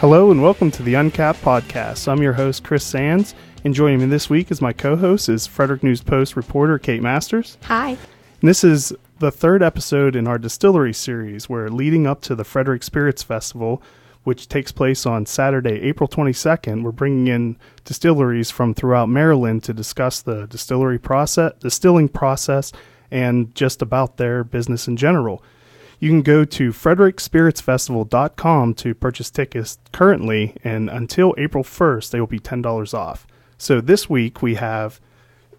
Hello and welcome to the Uncapped Podcast. I'm your host, Chris Sands, and joining me this week as my co-host is Frederick News Post reporter Kate Masters. Hi. And this is the third episode in our distillery series. Where leading up to the Frederick Spirits Festival, which takes place on Saturday, April 22nd. We're bringing in distilleries from throughout Maryland to discuss the distillery process, distilling process, and just about their business in general. You can go to frederickspiritsfestival.com to purchase tickets currently, and until April 1st, they will be $10 off. So this week we have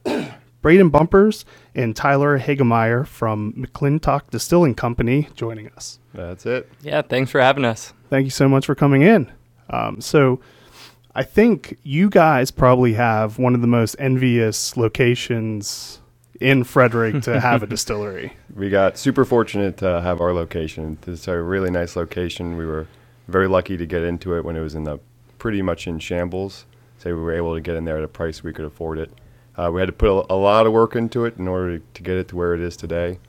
Braden Bumpers and Tyler Hagemeyer from McClintock Distilling Company joining us. That's it. Yeah, thanks for having us. Thank you so much for coming in. Um, so, I think you guys probably have one of the most envious locations in Frederick to have a distillery. We got super fortunate to have our location. It's a really nice location. We were very lucky to get into it when it was in the pretty much in shambles. So we were able to get in there at a price we could afford it. Uh, we had to put a, a, lot of work into it in order to, to get it to where it is today.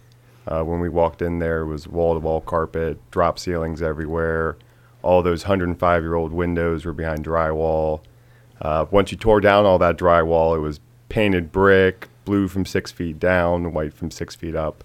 Uh, when we walked in there, it was wall to wall carpet, drop ceilings everywhere. All those 105 year old windows were behind drywall. Uh, once you tore down all that drywall, it was painted brick, blue from six feet down, white from six feet up.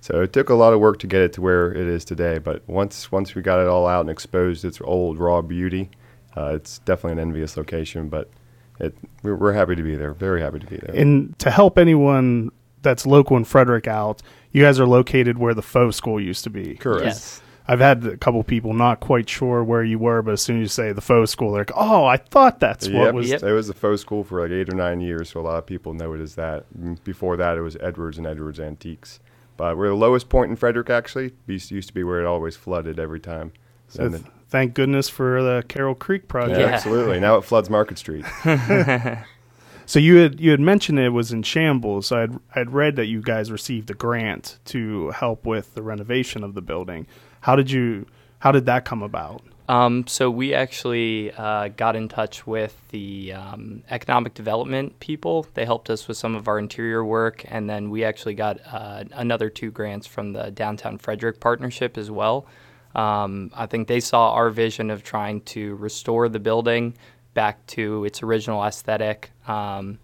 So it took a lot of work to get it to where it is today. But once once we got it all out and exposed its old raw beauty, uh, it's definitely an envious location. But it, we're, we're happy to be there. Very happy to be there. And to help anyone that's local in Frederick out, you guys are located where the faux school used to be. Correct. Yes. I've had a couple people not quite sure where you were, but as soon as you say the faux school, they're like, "Oh, I thought that's yep. what was." Yep. It was the faux school for like eight or nine years, so a lot of people know it as that. Before that, it was Edwards and Edwards Antiques. But we're the lowest point in Frederick. Actually, it used to be where it always flooded every time. So th- thank goodness for the Carroll Creek project. Yeah, absolutely. Now it floods Market Street. so you had you had mentioned it was in shambles. I had I had read that you guys received a grant to help with the renovation of the building. How did you how did that come about? Um, so we actually uh, got in touch with the um, economic development people. They helped us with some of our interior work, and then we actually got uh, another two grants from the Downtown Frederick Partnership as well. Um, I think they saw our vision of trying to restore the building back to its original aesthetic, um,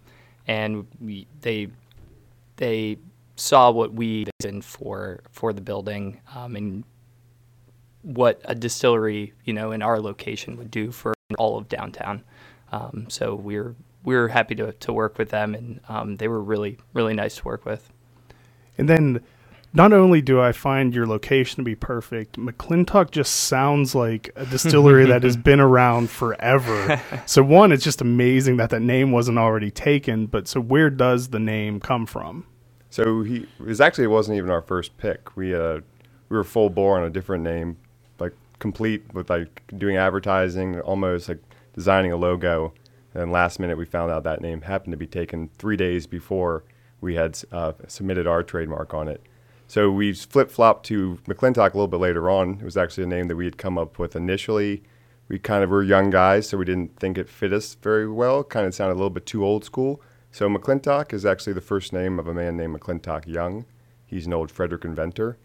and we, they they saw what we did for for the building um, and what a distillery, you know, in our location would do for all of downtown. Um, so we're we're happy to, to work with them, and um, they were really really nice to work with. And then, not only do I find your location to be perfect, McClintock just sounds like a distillery that has been around forever. so one, it's just amazing that that name wasn't already taken. But so where does the name come from? So he it was actually it wasn't even our first pick. We uh, we were full bore on a different name complete with like doing advertising, almost like designing a logo. And last minute, we found out that name happened to be taken three days before we had uh, submitted our trademark on it. So we flip flopped to McClintock a little bit later on. It was actually a name that we had come up with initially. We kind of were young guys, so we didn't think it fit us very well. Kind of sounded a little bit too old school. So McClintock is actually the first name of a man named McClintock Young. He's an old Frederick inventor.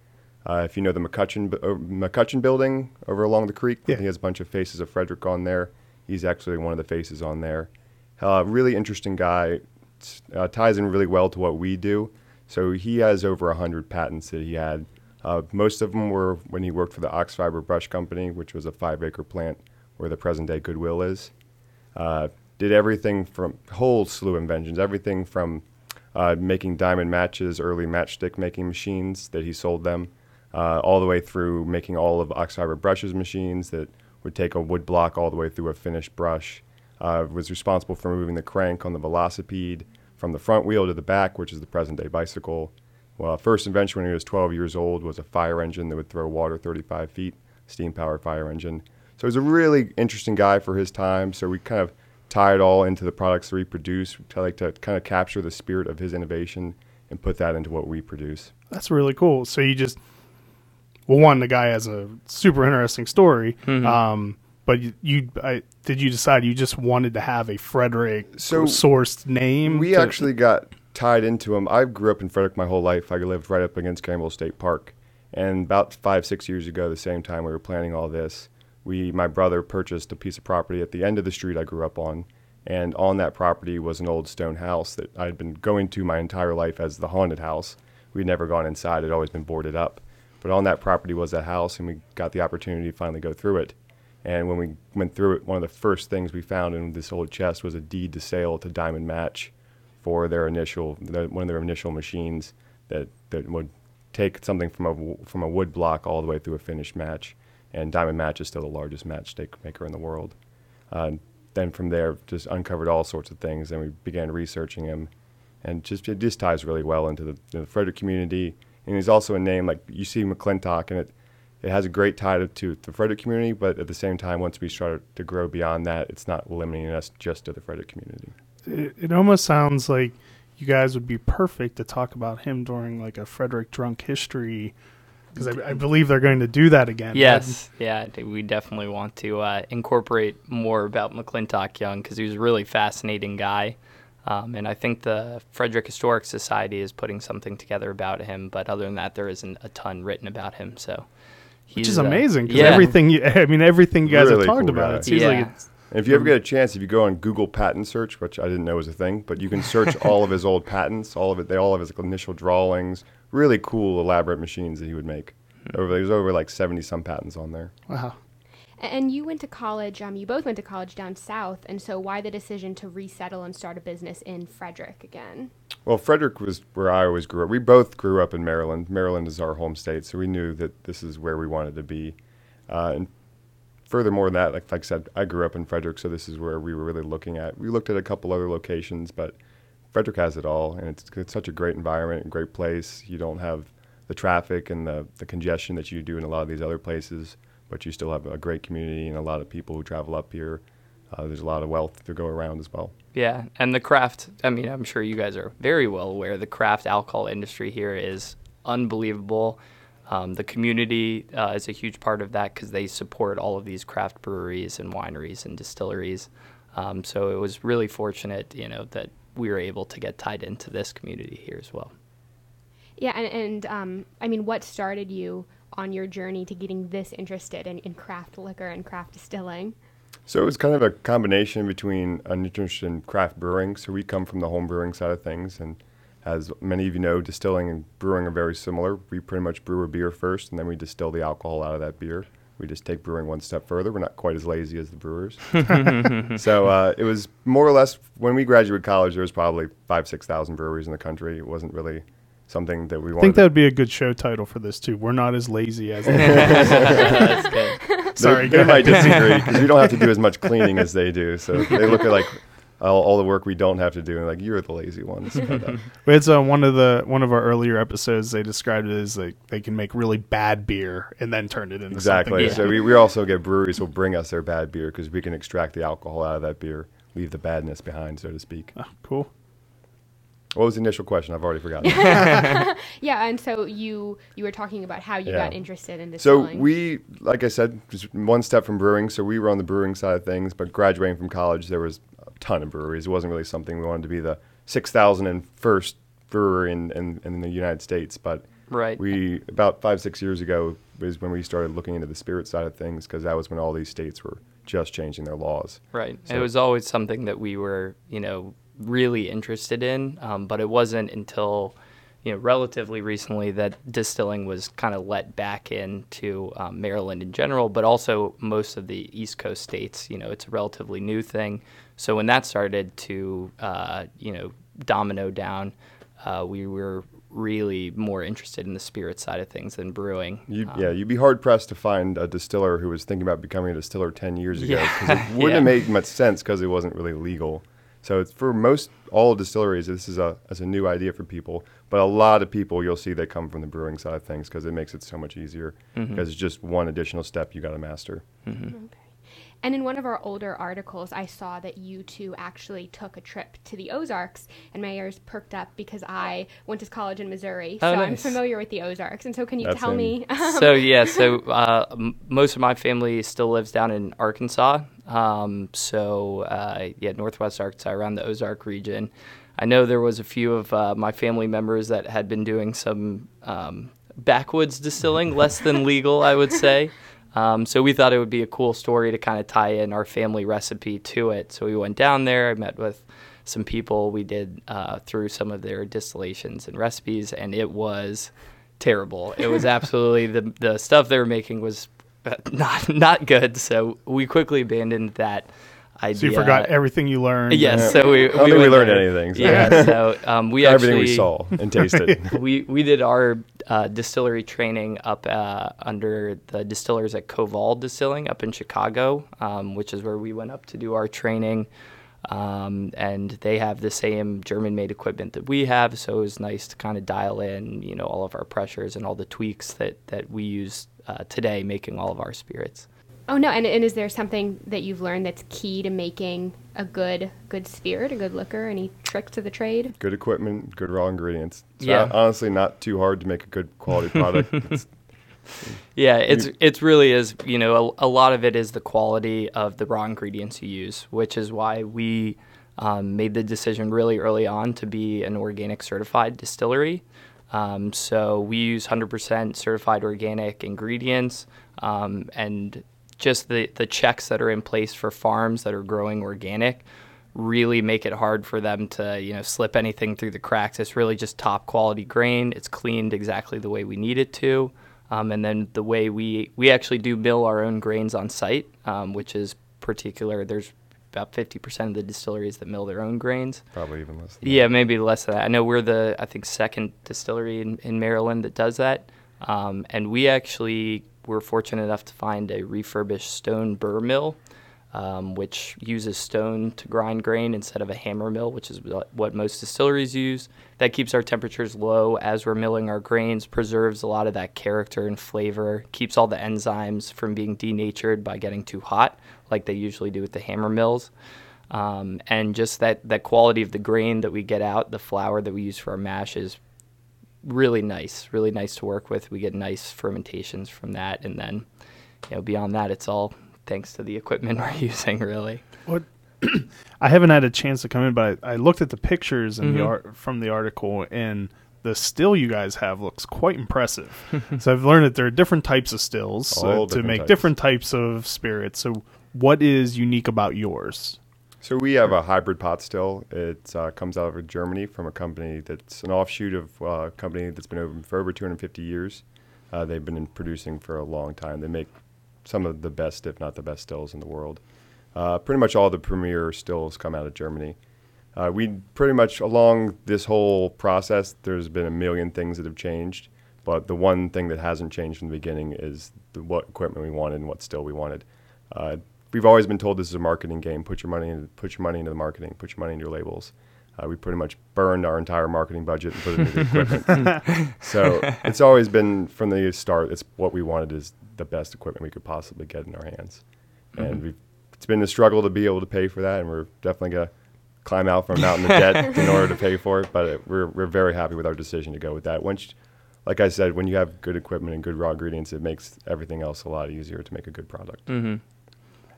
Uh, if you know the McCutcheon, uh, McCutcheon building over along the creek, yeah. he has a bunch of faces of Frederick on there. He's actually one of the faces on there. Uh, really interesting guy. Uh, ties in really well to what we do. So he has over 100 patents that he had. Uh, most of them were when he worked for the Ox Fibre Brush Company, which was a five acre plant where the present day Goodwill is. Uh, did everything from whole slew of inventions, everything from making diamond matches, early matchstick making machines that he sold them uh, all the way through making all of Ox Fibre brushes machines that would take a wood block all the way through a finished brush. Uh, was responsible for moving the crank on the velocipede from the front wheel to the back, which is the present day bicycle. Well, first invention when he was 12 years old was a fire engine that would throw water 35 feet, steam powered fire engine. So he was a really interesting guy for his time. So we kind of tie it all into the products that we produce. We like to kind of capture the spirit of his innovation and put that into what we produce. That's really cool. So you just well, one, the guy has a super interesting story. Mm-hmm. Um, but you, you I, did you decide you just wanted to have a Frederick so sourced name? We to, actually got tied into him. I grew up in Frederick my whole life. I lived right up against Gambrill State Park. And about five, six years ago, the same time we were planning all this, we my brother purchased a piece of property at the end of the street I grew up on, and on that property was an old stone house that I'd been going to my entire life as the haunted house. We'd never gone inside; it had always been boarded up. But on that property was that house, and we got the opportunity to finally go through it. And when we went through it, one of the first things we found in this old chest was a deed to sale to Diamond Match for their initial, one of their initial machines that, that would take something from a, from a wood block all the way through a finished match. And Diamond Match is still the largest matchstick maker in the world. Uh, then from there, just uncovered all sorts of things, and we began researching him. And just it just ties really well into the, the Frederick community. And he's also a name like you see McClintock, and it it has a great tie to the Frederick community, but at the same time, once we start to grow beyond that, it's not limiting us just to the Frederick community. It, it almost sounds like you guys would be perfect to talk about him during like a Frederick drunk history because I, I, believe they're going to do that again. Yes, yeah, we definitely want to uh, incorporate more about McClintock Young because he was a really fascinating guy. Um, and I think the Frederick Historic Society is putting something together about him, but other than that, there isn't a ton written about him. So which is uh, amazing because yeah. everything you, I mean, everything you guys really have talked cool about, guy. it seems yeah. like it's. And if you ever get a chance, if you go on Google patent search, which I didn't know was a thing, but you can search all of his old patents, all of it. They all have his initial drawings. Really cool, elaborate machines that he would make. Hmm. Over there's over like seventy some patents on there. Wow. And you went to college. Um, you both went to college down south, and so why the decision to resettle and start a business in Frederick again? Well, Frederick was where I always grew up. We both grew up in Maryland. Maryland is our home state, so we knew that this is where we wanted to be. Uh, and furthermore that, like, like I said, I grew up in Frederick, so this is where we were really looking at. We looked at a couple other locations, but Frederick has it all, and it's, it's such a great environment, and great place. You don't have the traffic and the, the congestion that you do in a lot of these other places but you still have a great community and a lot of people who travel up here. Uh, there's a lot of wealth to go around as well. Yeah, and the craft, I mean, I'm sure you guys are very well aware the craft alcohol industry here is unbelievable. Um, the community uh, is a huge part of that because they support all of these craft breweries and wineries and distilleries. Um, so it was really fortunate, you know, that we were able to get tied into this community here as well. Yeah, and, and um, I mean, what started you on your journey to getting this interested in, in craft liquor and craft distilling? So it was kind of a combination between an interest in craft brewing. So we come from the home brewing side of things, and as many of you know, distilling and brewing are very similar. We pretty much brew a beer first, and then we distill the alcohol out of that beer. We just take brewing one step further. We're not quite as lazy as the brewers. so uh, it was more or less when we graduated college. There was probably five, six thousand breweries in the country. It wasn't really something that we want. I think that would be a good show title for this too. We're not as lazy as. That's good. Sorry, they, they might disagree because we don't have to do as much cleaning as they do. So they look at like all, all, the work we don't have to do, and like you're the lazy ones. But, uh, it's uh, one of the one of our earlier episodes. They described it as like they can make really bad beer and then turn it into exactly. Yeah. So we, we also get breweries will bring us their bad beer because we can extract the alcohol out of that beer, leave the badness behind, so to speak. Oh, cool. What was the initial question? I've already forgotten. yeah, and so you you were talking about how you yeah. got interested in this. So we, like I said, just one step from brewing. So we were on the brewing side of things, but graduating from college, there was a ton of breweries. It wasn't really something we wanted to be the six thousand and first brewery in, in, in the United States, but right. We about five six years ago was when we started looking into the spirit side of things because that was when all these states were just changing their laws. Right. So it was always something that we were, you know, really interested in, um, but it wasn't until you know relatively recently that distilling was kind of let back into um, Maryland in general, but also most of the East Coast states. You know, it's a relatively new thing. So when that started to uh, you know domino down, uh, we were really more interested in the spirit side of things than brewing. You'd, um, yeah, you'd be hard pressed to find a distiller who was thinking about becoming a distiller 10 years ago because yeah. it wouldn't yeah. have made much sense because it wasn't really legal. So it's for most all distilleries, this is a as a new idea for people. But a lot of people you'll see they come from the brewing side of things because it makes it so much easier because mm-hmm. it's just one additional step you got to master. Mm-hmm. Okay. And in one of our older articles, I saw that you two actually took a trip to the Ozarks, and my ears perked up because I went to college in Missouri, oh, so nice. I'm familiar with the Ozarks. And so, can you That's tell me? so yeah, so uh, m- most of my family still lives down in Arkansas. Um, so uh, yeah, Northwest Arkansas, around the Ozark region. I know there was a few of uh, my family members that had been doing some um, backwoods distilling, less than legal, I would say. Um, so we thought it would be a cool story to kind of tie in our family recipe to it. So we went down there. I met with some people. We did uh, through some of their distillations and recipes, and it was terrible. It was absolutely the the stuff they were making was uh, not not good. So we quickly abandoned that. Idea. So you forgot everything you learned. Yes. Yeah. So we, I don't we, think we learned there. anything. So. Yeah. so um, we actually everything we saw and tasted. we we did our uh, distillery training up uh, under the distillers at Koval Distilling up in Chicago, um, which is where we went up to do our training. Um, and they have the same German-made equipment that we have, so it was nice to kind of dial in, you know, all of our pressures and all the tweaks that that we use uh, today, making all of our spirits. Oh no, and, and is there something that you've learned that's key to making a good good spirit, a good liquor? Any tricks of the trade? Good equipment, good raw ingredients. It's yeah, honestly, not too hard to make a good quality product. yeah, it's it's really is. You know, a, a, lot of it is the quality of the raw ingredients you use, which is why we um, made the decision really early on to be an organic certified distillery. Um, so we use 100% certified organic ingredients, um, and just the the checks that are in place for farms that are growing organic really make it hard for them to you know slip anything through the cracks. It's really just top quality grain. It's cleaned exactly the way we need it to. Um, and then the way we we actually do mill our own grains on site, um, which is particular. There's about 50% of the distilleries that mill their own grains. Probably even less. yeah, that. maybe less than that. I know we're the I think second distillery in, in Maryland that does that, um, and we actually were fortunate enough to find a refurbished stone burr mill um, which uses stone to grind grain instead of a hammer mill, which is what most distilleries use. That keeps our temperatures low as we're milling our grains, preserves a lot of that character and flavor, keeps all the enzymes from being denatured by getting too hot, like they usually do with the hammer mills. Um, and just that, that quality of the grain that we get out, the flour that we use for our mash is really nice, really nice to work with. We get nice fermentations from that. And then, you know, beyond that, it's all thanks to the equipment we're using, really. What I haven't had a chance to come in, but I, I looked at the pictures in mm-hmm. the art from the article, and the still you guys have looks quite impressive. so I've learned that there are different types of stills uh, to make types. different types of spirits. So what is unique about yours? So we have a hybrid pot still. It uh, comes out of Germany from a company that's an offshoot of uh, a company that's been open for over 250 years. Uh, they've been producing for a long time. They make some of the best, if not the best, stills in the world. Uh, pretty much all the premier stills come out of Germany. Uh, we pretty much along this whole process, there's been a million things that have changed, but the one thing that hasn't changed from the beginning is the, what equipment we wanted and what still we wanted. We've always been told this is a marketing game. Put your money in, put your money into the marketing. Put your money into your labels. Uh, we pretty much burned our entire marketing budget and put it into the equipment. so it's always been from the start. It's what we wanted is the best equipment we could possibly get in our hands. Mm-hmm. And we've, it's been a struggle to be able to pay for that, and we're definitely going to climb out from a mountain of debt in order to pay for it. But it, we're, we're very happy with our decision to go with that. Once, like I said, when you have good equipment and good raw ingredients, it makes everything else a lot easier to make a good product. Mm-hmm.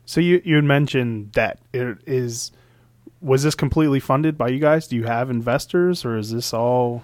So you you mentioned debt. It is was this completely funded by you guys? Do you have investors, or is this all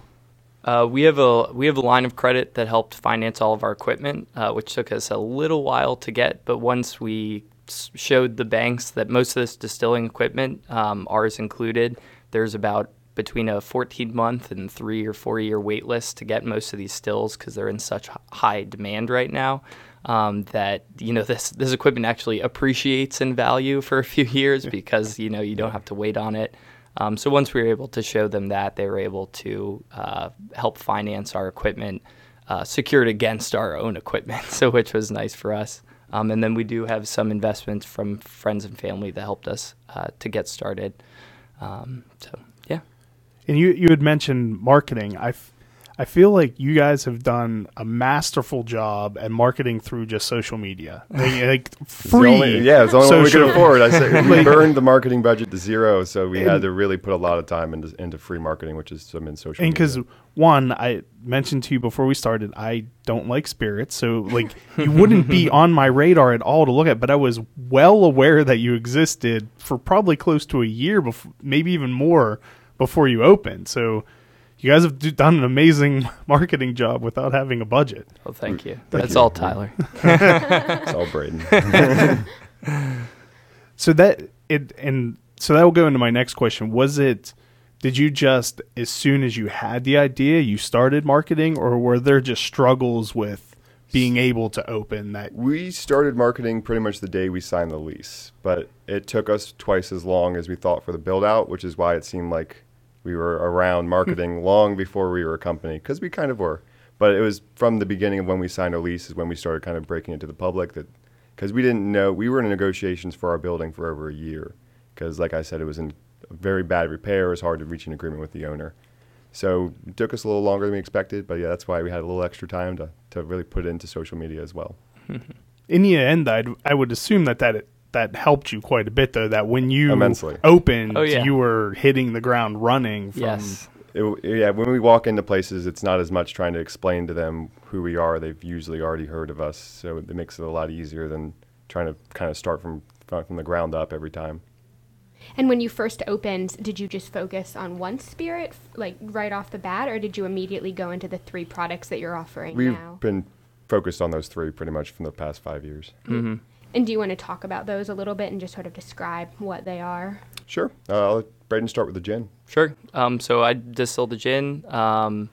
uh, we have a we have a line of credit that helped finance all of our equipment, uh, which took us a little while to get. But once we showed the banks that most of this distilling equipment, um, ours included, there's about between a 14 month and three or four year wait list to get most of these stills because they're in such high demand right now. Um, that you know this this equipment actually appreciates in value for a few years because you know you don't have to wait on it. Um, so once we were able to show them that, they were able to uh, help finance our equipment, uh, secured against our own equipment, so which was nice for us. Um, and then we do have some investments from friends and family that helped us uh, to get started. Um, so yeah. And you you had mentioned marketing. I I feel like you guys have done a masterful job at marketing through just social media. Like, free. Only, yeah, it's the only way we could afford. I said we burned the marketing budget to zero, so we and, had to really put a lot of time into, into free marketing, which is some in social. And because one, I mentioned to you before we started, I don't like spirits, so like you wouldn't be on my radar at all to look at. But I was well aware that you existed for probably close to a year before, maybe even more before you opened. So you guys have done an amazing marketing job without having a budget. Well, thank you. Thank That's you. all Tyler. it's all Braden. so that it and so that will go into my next question. Was it did you just as soon as you had the idea you started marketing or were there just struggles with being able to open that we started marketing pretty much the day we signed the lease but it took us twice as long as we thought for the build out which is why it seemed like we were around marketing hmm. long before we were a company because we kind of were but it was from the beginning of when we signed our lease is when we started kind of breaking it to the public that because we didn't know we were in negotiations for our building for over a year because like i said it was in very bad repair. It was hard to reach an agreement with the owner. So it took us a little longer than we expected, but yeah, that's why we had a little extra time to, to really put it into social media as well. In the end, I'd, I would assume that that that helped you quite a bit, though. That when you Immensely. opened, oh, yeah. you were hitting the ground running. From yes. It, yeah, when we walk into places, it's not as much trying to explain to them who we are. They've usually already heard of us, so it makes it a lot easier than trying to kind of start from from the ground up every time. And when you first opened, did you just focus on one spirit, like right off the bat, or did you immediately go into the three products that you're offering We've now? been focused on those three pretty much from the past five years. Mm-hmm. And do you want to talk about those a little bit and just sort of describe what they are? Sure. Uh, I'll let Braden start with the gin. Sure. Um, so I distill the gin. Um,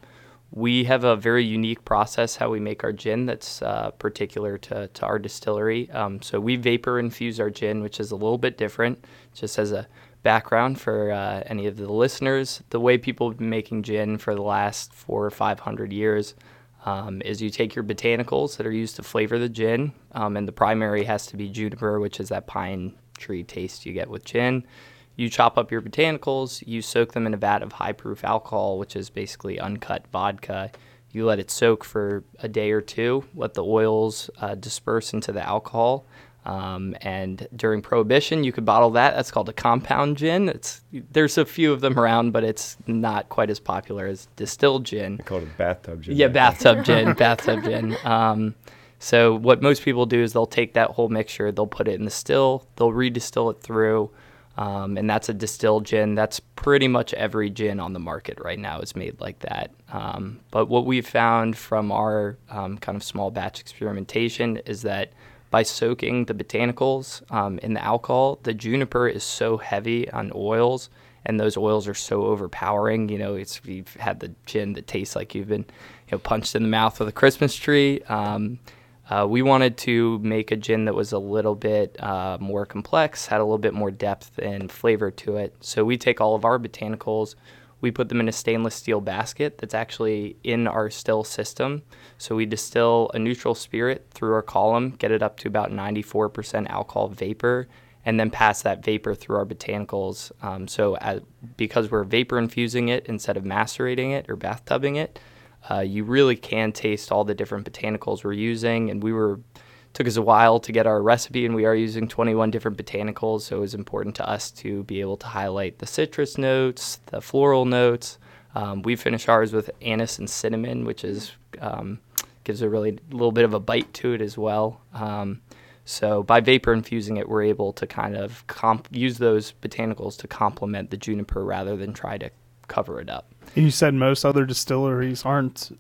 we have a very unique process how we make our gin that's uh, particular to, to our distillery. Um, so we vapor infuse our gin, which is a little bit different. Just as a background for uh, any of the listeners, the way people have been making gin for the last four or five hundred years um, is you take your botanicals that are used to flavor the gin, um, and the primary has to be juniper, which is that pine tree taste you get with gin. You chop up your botanicals, you soak them in a vat of high proof alcohol, which is basically uncut vodka. You let it soak for a day or two, let the oils uh, disperse into the alcohol. Um, and during Prohibition, you could bottle that. That's called a compound gin. It's there's a few of them around, but it's not quite as popular as distilled gin. They call it a bathtub gin. Yeah, bathtub gin, bathtub gin. Um, so what most people do is they'll take that whole mixture, they'll put it in the still, they'll redistill it through, um, and that's a distilled gin. That's pretty much every gin on the market right now is made like that. Um, but what we've found from our um, kind of small batch experimentation is that by soaking the botanicals um, in the alcohol, the juniper is so heavy on oils, and those oils are so overpowering. You know, it's you've had the gin that tastes like you've been you know punched in the mouth with a Christmas tree. Um, uh, we wanted to make a gin that was a little bit uh, more complex, had a little bit more depth and flavor to it. So we take all of our botanicals, we put them in a stainless steel basket that's actually in our still system. So we distill a neutral spirit through our column, get it up to about 94% alcohol vapor, and then pass that vapor through our botanicals. Um, so as, because we're vapor infusing it instead of macerating it or bathtubbing it, uh, you really can taste all the different botanicals we're using. And we were took us a while to get our recipe, and we are using 21 different botanicals. So it was important to us to be able to highlight the citrus notes, the floral notes. Um, we finish ours with anise and cinnamon, which is um, gives a really little bit of a bite to it as well. Um, so by vapor infusing it, we're able to kind of comp- use those botanicals to complement the juniper rather than try to cover it up. And you said most other distilleries aren't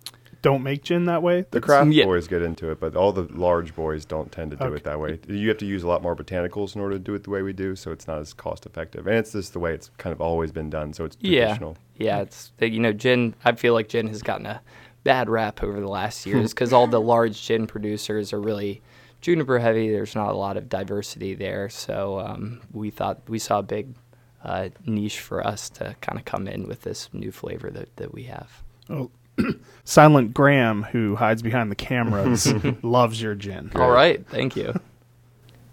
don't make gin that way. The craft yeah. boys get into it, but all the large boys don't tend to do okay. it that way. You have to use a lot more botanicals in order to do it the way we do, so it's not as cost effective. And it's just the way it's kind of always been done, so it's traditional. Yeah, yeah. It's you know gin. I feel like gin has gotten a bad rap over the last years because all the large gin producers are really juniper heavy. There's not a lot of diversity there, so um, we thought we saw a big uh, niche for us to kind of come in with this new flavor that, that we have. Oh, Silent Graham, who hides behind the cameras, loves your gin. All right, thank you.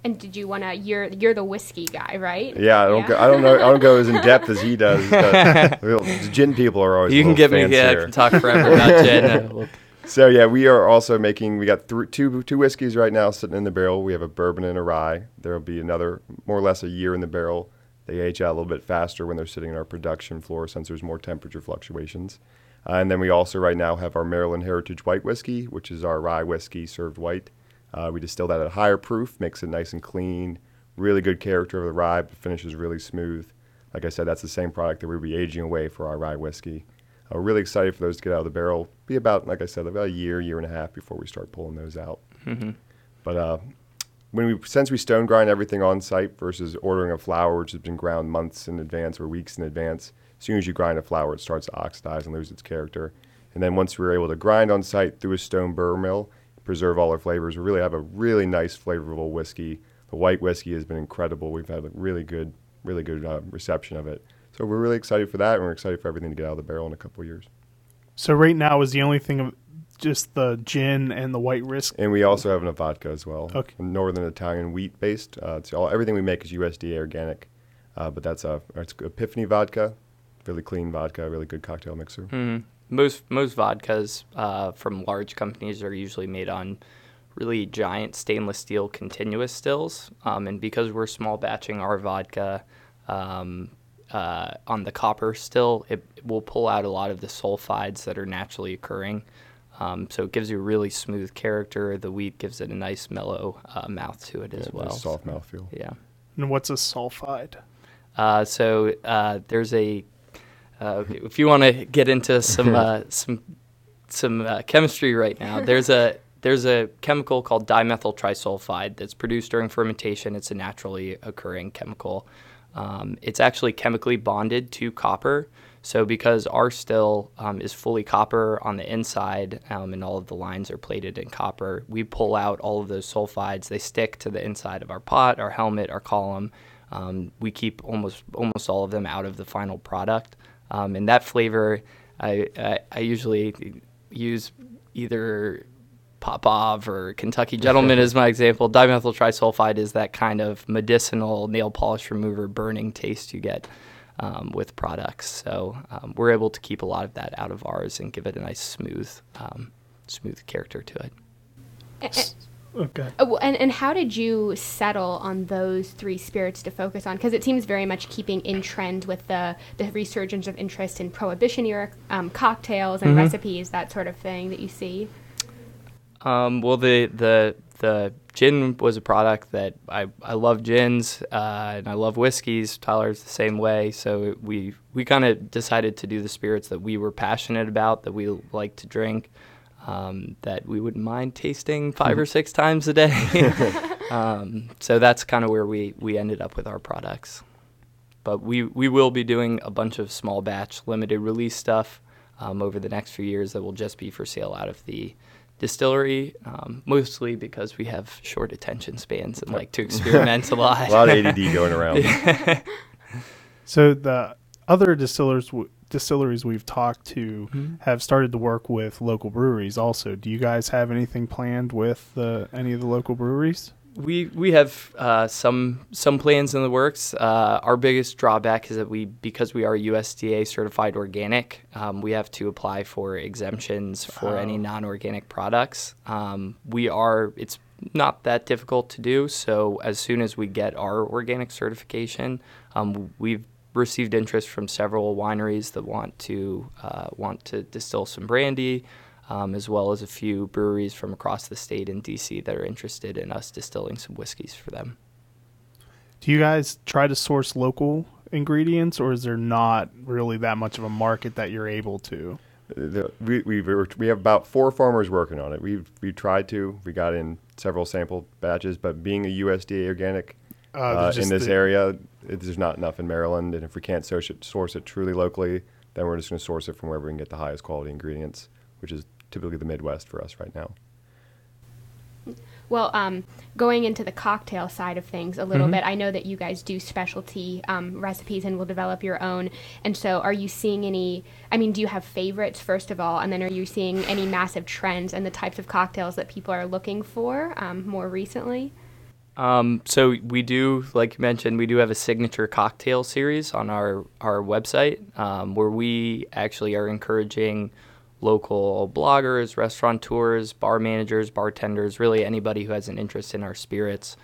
And did you want to? You're you're the whiskey guy, right? Yeah, I don't. Yeah. Go, I don't know. I don't go as in depth as he does. the gin people are always. You can get me. Yeah, I can talk forever about gin. so yeah, we are also making. We got th- two two whiskeys right now sitting in the barrel. We have a bourbon and a rye. There will be another more or less a year in the barrel. They age out a little bit faster when they're sitting in our production floor since there's more temperature fluctuations. Uh, and then we also right now have our Maryland Heritage White Whiskey, which is our rye whiskey served white. Uh, we distill that at a higher proof, makes it nice and clean, really good character of the rye, but finishes really smooth. Like I said, that's the same product that we'll be aging away for our rye whiskey. Uh, we're really excited for those to get out of the barrel. Be about, like I said, about a year, year and a half before we start pulling those out. Mm-hmm. But uh, when we since we stone grind everything on site versus ordering a flour which has been ground months in advance or weeks in advance, as soon as you grind a flour, it starts to oxidize and lose its character. And then once we're able to grind on site through a stone burr mill, preserve all our flavors, we really have a really nice, flavorful whiskey. The white whiskey has been incredible. We've had a really good, really good uh, reception of it. So we're really excited for that, and we're excited for everything to get out of the barrel in a couple years. So right now is the only thing of just the gin and the white risk. And we also have a vodka as well. Okay. Northern Italian wheat based. Uh, it's all everything we make is USDA organic, uh, but that's a it's Epiphany vodka, really clean vodka, really good cocktail mixer. Mm-hmm. Most most vodkas uh, from large companies are usually made on really giant stainless steel continuous stills, um, and because we're small batching our vodka. Um, uh, on the copper still, it will pull out a lot of the sulfides that are naturally occurring. Um, so it gives you a really smooth character. The wheat gives it a nice mellow uh, mouth to it yeah, as well. Soft mouth feel. Yeah. And what's a sulfide? Uh, so uh, there's a uh, if you want to get into some uh, some some uh, chemistry right now, there's a there's a chemical called dimethyl trisulfide that's produced during fermentation. It's a naturally occurring chemical. Um, it's actually chemically bonded to copper. So because our still um, is fully copper on the inside um, and all of the lines are plated in copper, we pull out all of those sulfides. They stick to the inside of our pot, our helmet, our column. Um, we keep almost almost all of them out of the final product. Um, and that flavor, I, I, I usually use either Popov or Kentucky Gentleman as my example. Dimethyl trisulfide is that kind of medicinal nail polish remover burning taste you get um, with products. So um, we're able to keep a lot of that out of ours and give it a nice smooth, um, smooth character to it. Okay. Oh, and, and how did you settle on those three spirits to focus on? Because it seems very much keeping in trend with the, the resurgence of interest in prohibition era um, cocktails and mm-hmm. recipes, that sort of thing that you see. Um, well, the the the gin was a product that I, I love gins uh, and I love whiskeys. Tyler's the same way. So we we kind of decided to do the spirits that we were passionate about, that we like to drink, um, that we wouldn't mind tasting five or six times a day. um, so that's kind of where we, we ended up with our products. But we, we will be doing a bunch of small batch limited release stuff um, over the next few years that will just be for sale out of the distillery, um, mostly because we have short attention spans and like to experiment a lot. a lot of ADD going around. so the other distillers, w- distilleries we've talked to mm-hmm. have started to work with local breweries. Also, do you guys have anything planned with uh, any of the local breweries? We we have uh, some some plans in the works. Uh, our biggest drawback is that we because we are USDA certified organic, um, we have to apply for exemptions for oh. any non-organic products. Um, we are it's not that difficult to do. So as soon as we get our organic certification, um, we've received interest from several wineries that want to uh, want to distill some brandy um, as well as a few breweries from across the state in DC that are interested in us distilling some whiskeys for them. Do you guys try to source local ingredients, or is there not really that much of a market that you're able to? The, we we we have about four farmers working on it. We've we tried to. We got in several sample batches, but being a USDA organic uh, uh, in this the, area, it, there's not enough in Maryland. And if we can't source it, source it truly locally, then we're just going to source it from wherever we can get the highest quality ingredients, which is typically the Midwest for us right now. Well, um, going into the cocktail side of things a little mm-hmm. bit, I know that you guys do specialty um, recipes and will develop your own. And so, are you seeing any? I mean, do you have favorites first of all, and then are you seeing any massive trends and the types of cocktails that people are looking for um, more recently? Um, so we do, like you mentioned, we do have a signature cocktail series on our our website um, where we actually are encouraging local bloggers, restaurateurs, bar managers, bartenders, really anybody who has an interest in our spirits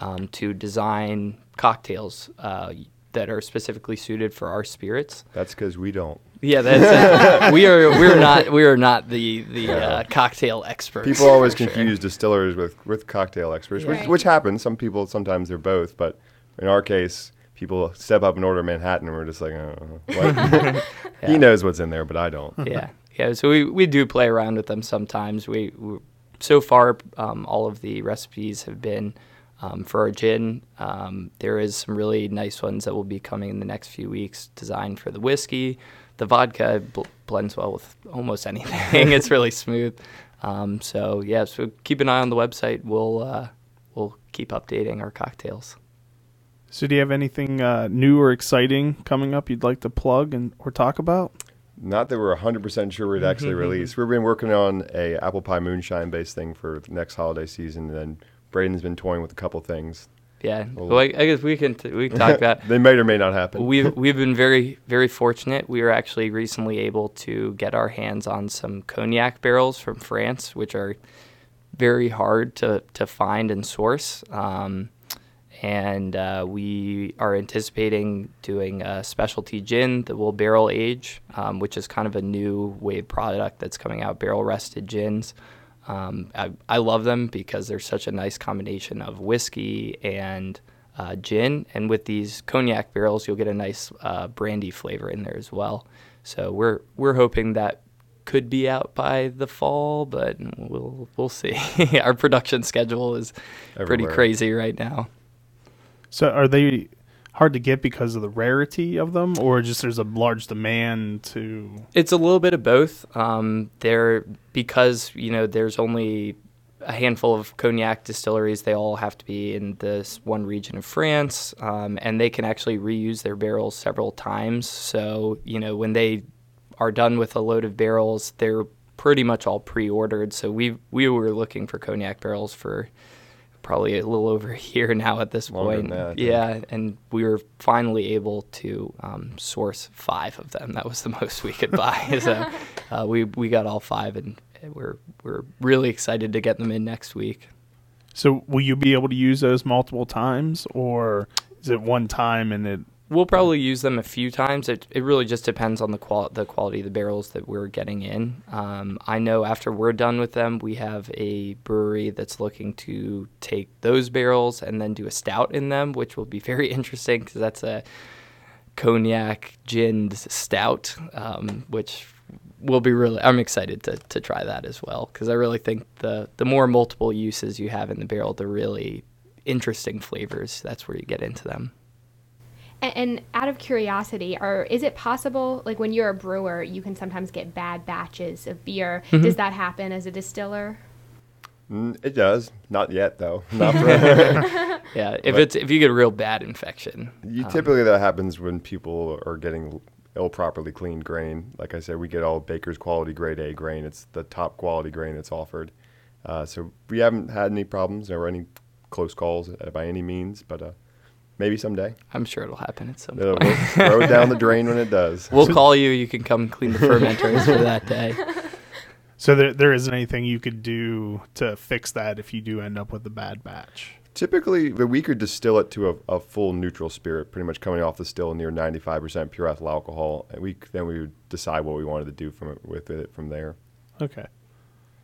um, to design cocktails uh, that are specifically suited for our spirits. That's because we don't. Yeah, that's uh, we are. We're not. We are not the the uh, cocktail experts. People always confuse sure. distillers with with cocktail experts, right. which, which happens. Some people sometimes they're both, but in our case, people step up and order Manhattan, and we're just like, oh, yeah. he knows what's in there, but I don't. Yeah, yeah. So we, we do play around with them sometimes. We, we so far um, all of the recipes have been um, for our gin. Um, there is some really nice ones that will be coming in the next few weeks, designed for the whiskey. The vodka bl- blends well with almost anything. it's really smooth. Um, so yeah, so keep an eye on the website. We'll uh, we'll keep updating our cocktails. So, do you have anything uh, new or exciting coming up you'd like to plug and or talk about? Not that we're 100% sure we'd actually release. We've been working on a apple pie moonshine based thing for the next holiday season, and then Braden's been toying with a couple things. Yeah, well, I, I guess we can t- we can talk about. they may or may not happen. We've we've been very very fortunate. We were actually recently able to get our hands on some cognac barrels from France, which are very hard to to find and source. Um, and uh, we are anticipating doing a specialty gin that will barrel age, um, which is kind of a new wave product that's coming out, barrel rested gins. Um, I, I, love them because they're such a nice combination of whiskey and uh, gin, and with these cognac barrels, you'll get a nice uh, brandy flavor in there as well. So we're we're hoping that could be out by the fall, but we'll we'll see. Our production schedule is Everywhere. pretty crazy right now. So are they hard to get because of the rarity of them, or just there's a large demand to? It's a little bit of both. Um, they're because you know there's only a handful of cognac distilleries. They all have to be in this one region of France, um, and they can actually reuse their barrels several times. So you know when they are done with a load of barrels, they're pretty much all pre-ordered. So we we were looking for cognac barrels for probably a little over a year now at this Longer point. That, yeah, and we were finally able to um, source five of them. That was the most we could buy. so uh, we we got all five, and we're we're really excited to get them in next week. So will you be able to use those multiple times, or is it one time and it We'll probably use them a few times. It, it really just depends on the qual the quality of the barrels that we're getting in. Um, I know after we're done with them, we have a brewery that's looking to take those barrels and then do a stout in them, which will be very interesting because that's a cognac gin stout, um, which will be really. I'm excited to to try that as well because I really think the the more multiple uses you have in the barrel, the really interesting flavors. That's where you get into them. And, and, out of curiosity, or is it possible, like when you're a brewer, you can sometimes get bad batches of beer? Mm-hmm. Does that happen as a distiller? Mm, it does. Not yet, though. Not for yeah. If but it's if you get a real bad infection, you um, typically that happens when people are getting ill properly cleaned grain. Like I said, we get all Baker's quality grade A grain. It's the top quality grain that's offered. Uh, so we haven't had any problems or any close calls by any means, but uh, Maybe someday. I'm sure it'll happen at some it'll point. throw it down the drain when it does. We'll call you. You can come clean the fermenters for that day. So there, there isn't anything you could do to fix that if you do end up with a bad batch. Typically, we could distill it to a, a full neutral spirit, pretty much coming off the still near 95% pure ethyl alcohol, and we then we would decide what we wanted to do from it, with it from there. Okay.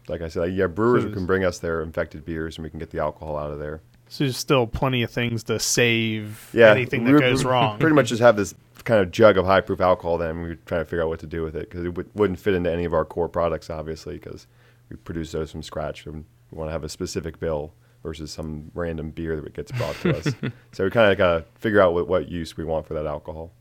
Like I said, yeah, brewers so can bring us their infected beers, and we can get the alcohol out of there. So there's still plenty of things to save yeah, anything that goes wrong. Pretty much just have this kind of jug of high proof alcohol. Then we are trying to figure out what to do with it because it w- wouldn't fit into any of our core products, obviously, because we produce those from scratch and we want to have a specific bill versus some random beer that gets brought to us. so we kind of got to figure out what, what use we want for that alcohol.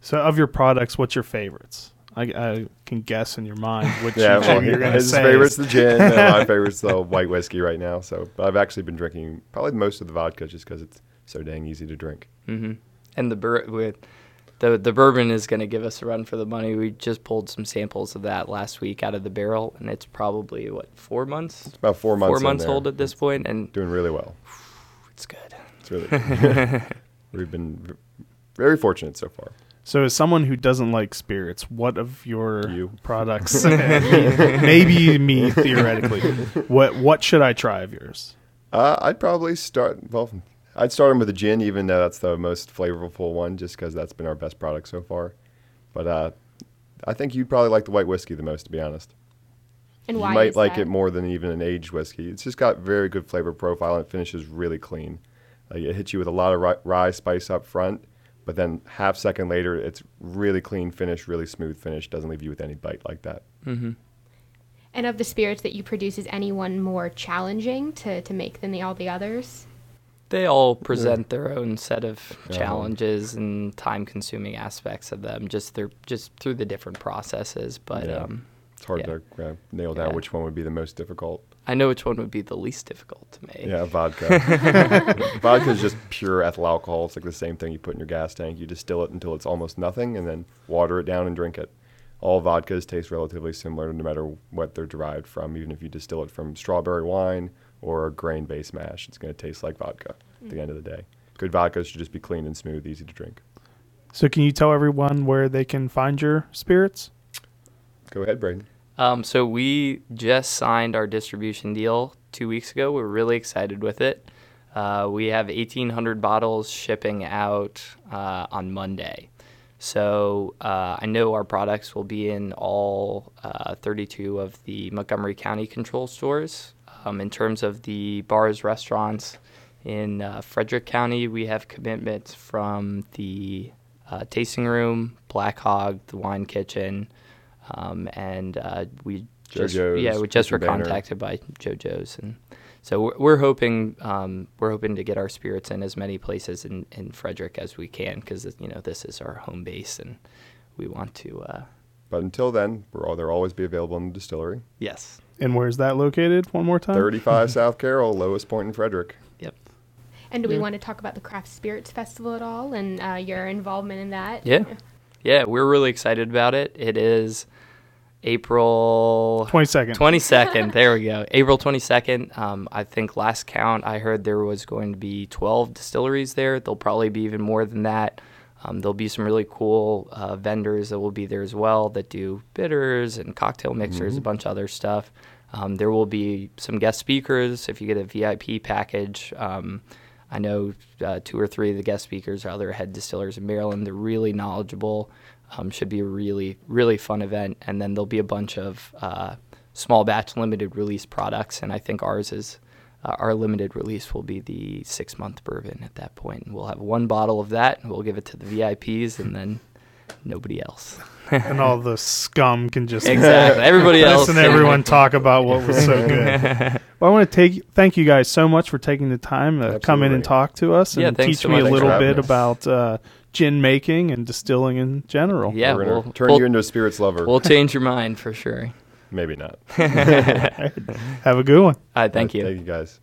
So of your products, what's your favorites? I, I can guess in your mind which yeah, well, you're going to say. His favorite's the gin, and my favorite's the white whiskey right now. So I've actually been drinking probably most of the vodka just because it's so dang easy to drink. Mm-hmm. And the bur- with the the bourbon is going to give us a run for the money. We just pulled some samples of that last week out of the barrel, and it's probably what four months? It's about four months. Four months old at this point, and doing really well. It's good. It's really. Good. We've been very fortunate so far. So, as someone who doesn't like spirits, what of your you. products, maybe me theoretically, what what should I try of yours? Uh, I'd probably start. Well, I'd start them with a gin, even though that's the most flavorful one, just because that's been our best product so far. But uh, I think you'd probably like the white whiskey the most, to be honest. And you why might like that? it more than even an aged whiskey. It's just got very good flavor profile and it finishes really clean. Like it hits you with a lot of rye spice up front, but then half second later, it's really clean finish, really smooth finish. Doesn't leave you with any bite like that. Mm-hmm. And of the spirits that you produce, is any one more challenging to, to make than the, all the others? They all present yeah. their own set of challenges yeah. and time-consuming aspects of them, just through just through the different processes. But yeah. um, it's hard to uh, nail down which one would be the most difficult. I know which one would be the least difficult to make. Yeah, vodka. vodka is just pure ethyl alcohol. It's like the same thing you put in your gas tank. You distill it until it's almost nothing, and then water it down and drink it. All vodkas taste relatively similar, no matter what they're derived from. Even if you distill it from strawberry wine or a grain-based mash, it's going to taste like vodka at the end of the day. Good vodka should just be clean and smooth, easy to drink. So, can you tell everyone where they can find your spirits? Go ahead, Braden. Um, so we just signed our distribution deal two weeks ago. We're really excited with it. Uh, we have 1,800 bottles shipping out uh, on Monday. So uh, I know our products will be in all uh, 32 of the Montgomery County control stores. Um, in terms of the bars, restaurants in uh, Frederick County, we have commitments from the uh, tasting room, Black Hog, the wine kitchen, um, and uh, we just JoJo's, yeah we just were contacted by JoJo's and so we're, we're hoping um, we're hoping to get our spirits in as many places in, in Frederick as we can because you know this is our home base and we want to. Uh, but until then, we're all, they'll always be available in the distillery. Yes. And where's that located? One more time. Thirty-five South Carroll, lowest point in Frederick. Yep. And do we want to talk about the Craft Spirits Festival at all and uh, your involvement in that? Yeah. Yeah, we're really excited about it. It is April 22nd. 22nd. there we go. April 22nd. Um, I think last count I heard there was going to be 12 distilleries there. There'll probably be even more than that. Um, there'll be some really cool uh, vendors that will be there as well that do bitters and cocktail mixers, mm-hmm. a bunch of other stuff. Um, there will be some guest speakers if you get a VIP package. Um, I know uh, two or three of the guest speakers are other head distillers in Maryland. They're really knowledgeable. Um, should be a really, really fun event. And then there'll be a bunch of uh, small batch limited release products. And I think ours is uh, our limited release will be the six month bourbon at that point. And we'll have one bottle of that and we'll give it to the VIPs and then nobody else. and all the scum can just exactly everybody else and everyone talk about what was so good. well, I want to take thank you guys so much for taking the time to come in and talk to us and yeah, teach so me a little bit about uh, gin making and distilling in general. Yeah, We're we'll turn we'll, you into a spirits lover. We'll change your mind for sure. Maybe not. Have a good one. All right, thank you. Thank you guys.